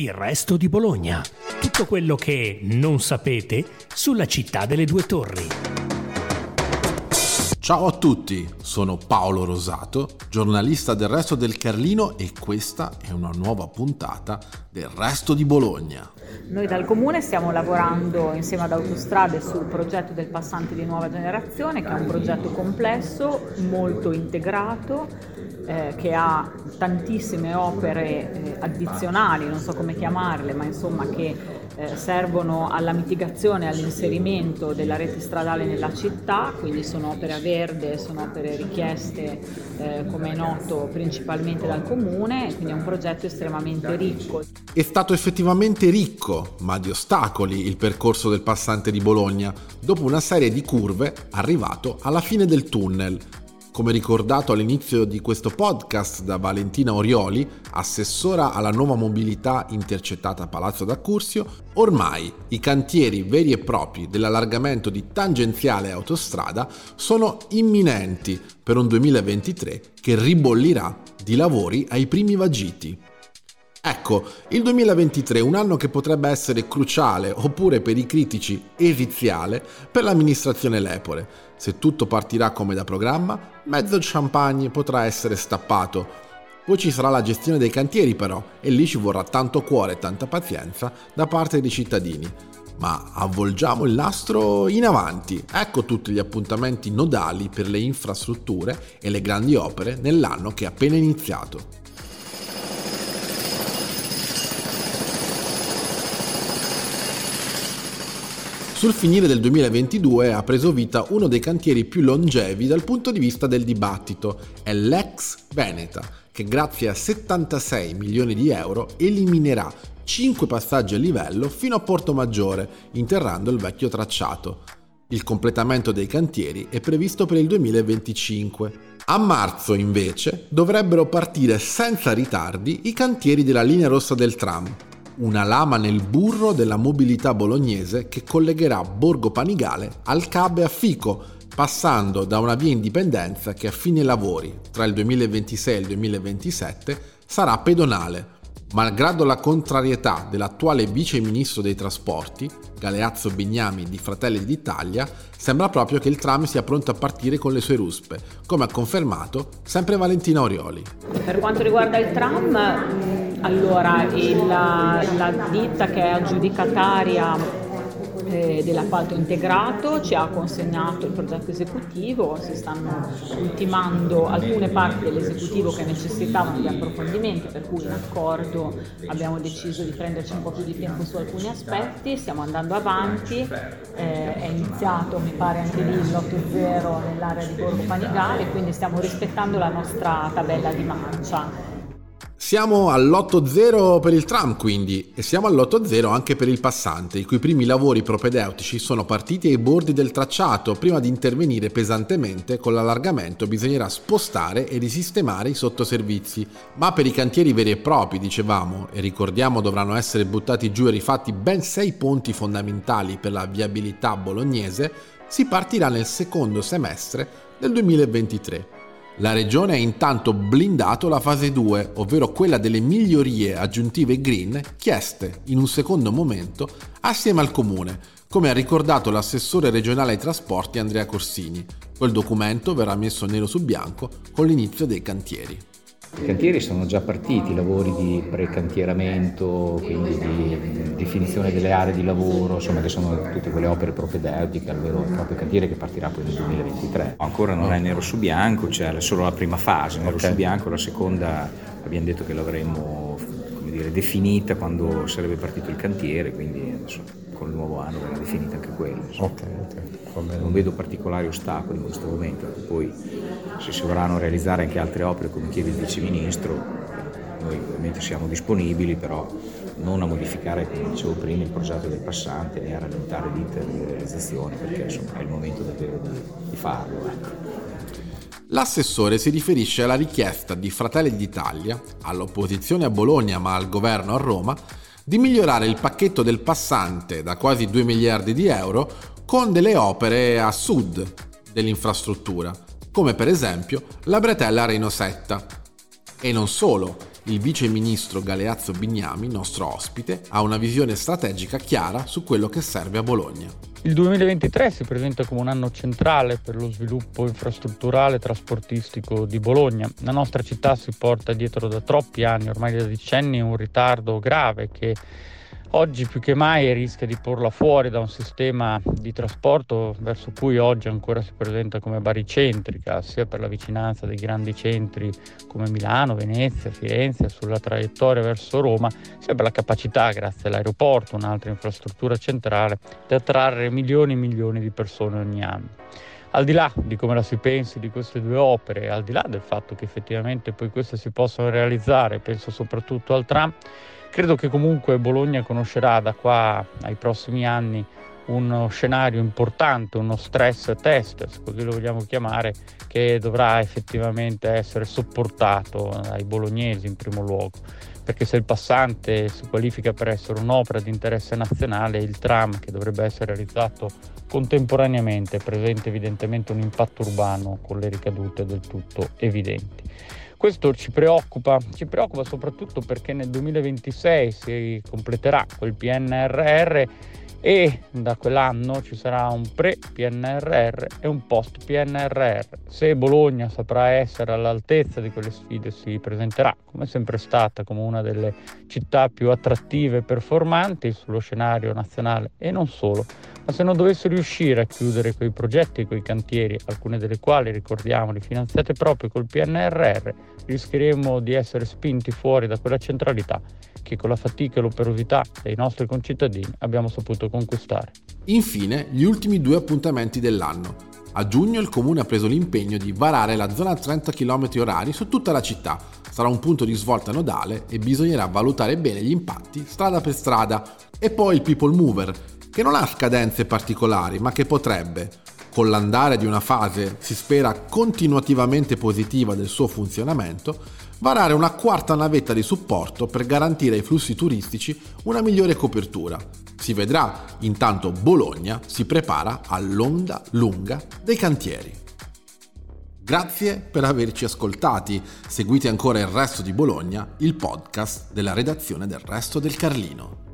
Il resto di Bologna. Tutto quello che non sapete sulla città delle due torri. Ciao a tutti, sono Paolo Rosato, giornalista del Resto del Carlino e questa è una nuova puntata del Resto di Bologna. Noi dal Comune stiamo lavorando insieme ad Autostrade sul progetto del passante di nuova generazione, che è un progetto complesso, molto integrato, eh, che ha tantissime opere eh, addizionali, non so come chiamarle, ma insomma che eh, servono alla mitigazione all'inserimento della rete stradale nella città, quindi sono opere a verde, sono opere richieste, eh, come è noto, principalmente dal Comune, quindi è un progetto estremamente ricco. È stato effettivamente ricco, ma di ostacoli, il percorso del passante di Bologna, dopo una serie di curve arrivato alla fine del tunnel, come ricordato all'inizio di questo podcast da Valentina Orioli, assessora alla nuova mobilità intercettata a Palazzo d'Accursio, ormai i cantieri veri e propri dell'allargamento di tangenziale autostrada sono imminenti per un 2023 che ribollirà di lavori ai primi vagiti. Ecco, il 2023 è un anno che potrebbe essere cruciale, oppure per i critici esiziale, per l'amministrazione Lepore. Se tutto partirà come da programma, mezzo champagne potrà essere stappato. Poi ci sarà la gestione dei cantieri però, e lì ci vorrà tanto cuore e tanta pazienza da parte dei cittadini. Ma avvolgiamo il nastro in avanti. Ecco tutti gli appuntamenti nodali per le infrastrutture e le grandi opere nell'anno che è appena iniziato. Sul finire del 2022 ha preso vita uno dei cantieri più longevi dal punto di vista del dibattito, è l'ex Veneta, che grazie a 76 milioni di euro eliminerà 5 passaggi a livello fino a Porto Maggiore, interrando il vecchio tracciato. Il completamento dei cantieri è previsto per il 2025. A marzo, invece, dovrebbero partire senza ritardi i cantieri della linea rossa del tram, una lama nel burro della mobilità bolognese che collegherà Borgo Panigale al Cab e a Fico, passando da una via Indipendenza che a fine lavori, tra il 2026 e il 2027, sarà pedonale. Malgrado la contrarietà dell'attuale vice ministro dei trasporti, Galeazzo Bignami di Fratelli d'Italia, sembra proprio che il tram sia pronto a partire con le sue ruspe, come ha confermato sempre Valentina Orioli. Per quanto riguarda il tram, allora il, la, ditta che è aggiudicataria eh, dell'appalto integrato, ci ha consegnato il progetto esecutivo, si stanno ultimando alcune parti dell'esecutivo che necessitavano di approfondimenti, per cui in accordo abbiamo deciso di prenderci un po' più di tempo su alcuni aspetti, stiamo andando avanti, eh, è iniziato mi pare anche lì l'8-0 nell'area di Borgo Panigale, quindi stiamo rispettando la nostra tabella di marcia. Siamo all'8-0 per il tram quindi e siamo all'8-0 anche per il passante, i cui primi lavori propedeutici sono partiti ai bordi del tracciato. Prima di intervenire pesantemente con l'allargamento bisognerà spostare e risistemare i sottoservizi. Ma per i cantieri veri e propri, dicevamo, e ricordiamo dovranno essere buttati giù e rifatti ben sei ponti fondamentali per la viabilità bolognese, si partirà nel secondo semestre del 2023. La Regione ha intanto blindato la fase 2, ovvero quella delle migliorie aggiuntive green chieste in un secondo momento assieme al Comune, come ha ricordato l'assessore regionale ai trasporti Andrea Corsini. Quel documento verrà messo nero su bianco con l'inizio dei cantieri. I cantieri sono già partiti, i lavori di precantieramento, quindi di definizione delle aree di lavoro, insomma che sono tutte quelle opere propedeutiche al vero e proprio cantiere che partirà poi nel 2023. Ancora non è nero su bianco, c'è solo la prima fase, nero okay. su bianco, la seconda abbiamo detto che l'avremmo dire, definita quando sarebbe partito il cantiere, quindi adesso con il nuovo anno verrà definita anche quella. Okay, okay. Non vedo particolari ostacoli in questo momento, poi se si vorranno realizzare anche altre opere come chiede il Vice Ministro, noi ovviamente siamo disponibili, però non a modificare, come dicevo prima, il progetto del passante né a rallentare l'iter di realizzazione, perché insomma, è il momento davvero di, di farlo. Ecco. L'assessore si riferisce alla richiesta di Fratelli d'Italia, all'opposizione a Bologna ma al governo a Roma, di migliorare il pacchetto del passante da quasi 2 miliardi di euro con delle opere a sud dell'infrastruttura, come per esempio la bretella Renosetta. E non solo, il vice ministro Galeazzo Bignami, nostro ospite, ha una visione strategica chiara su quello che serve a Bologna. Il 2023 si presenta come un anno centrale per lo sviluppo infrastrutturale e trasportistico di Bologna. La nostra città si porta dietro da troppi anni, ormai da decenni, un ritardo grave che oggi più che mai rischia di porla fuori da un sistema di trasporto verso cui oggi ancora si presenta come baricentrica, sia per la vicinanza dei grandi centri come Milano, Venezia, Firenze, sulla traiettoria verso Roma, sia per la capacità, grazie all'aeroporto, un'altra infrastruttura centrale, di attrarre milioni e milioni di persone ogni anno. Al di là di come la si pensi di queste due opere, al di là del fatto che effettivamente poi queste si possano realizzare, penso soprattutto al tram, Credo che comunque Bologna conoscerà da qua ai prossimi anni uno scenario importante, uno stress test, se così lo vogliamo chiamare, che dovrà effettivamente essere sopportato dai bolognesi in primo luogo. Perché se il passante si qualifica per essere un'opera di interesse nazionale, il tram che dovrebbe essere realizzato contemporaneamente presenta evidentemente un impatto urbano con le ricadute del tutto evidenti. Questo ci preoccupa, ci preoccupa soprattutto perché nel 2026 si completerà quel PNRR e da quell'anno ci sarà un pre-PNRR e un post-PNRR. Se Bologna saprà essere all'altezza di quelle sfide si presenterà, come sempre stata, come una delle città più attrattive e performanti sullo scenario nazionale e non solo, ma se non dovesse riuscire a chiudere quei progetti quei cantieri, alcune delle quali ricordiamoli finanziate proprio col PNRR, rischieremo di essere spinti fuori da quella centralità che con la fatica e l'operosità dei nostri concittadini abbiamo saputo conquistare. Infine, gli ultimi due appuntamenti dell'anno. A giugno il comune ha preso l'impegno di varare la zona a 30 km orari su tutta la città. Sarà un punto di svolta nodale e bisognerà valutare bene gli impatti strada per strada. E poi il People Mover, che non ha scadenze particolari, ma che potrebbe, con l'andare di una fase si spera continuativamente positiva del suo funzionamento, varare una quarta navetta di supporto per garantire ai flussi turistici una migliore copertura. Si vedrà, intanto Bologna si prepara all'onda lunga dei cantieri. Grazie per averci ascoltati. Seguite ancora il resto di Bologna, il podcast della redazione del Resto del Carlino.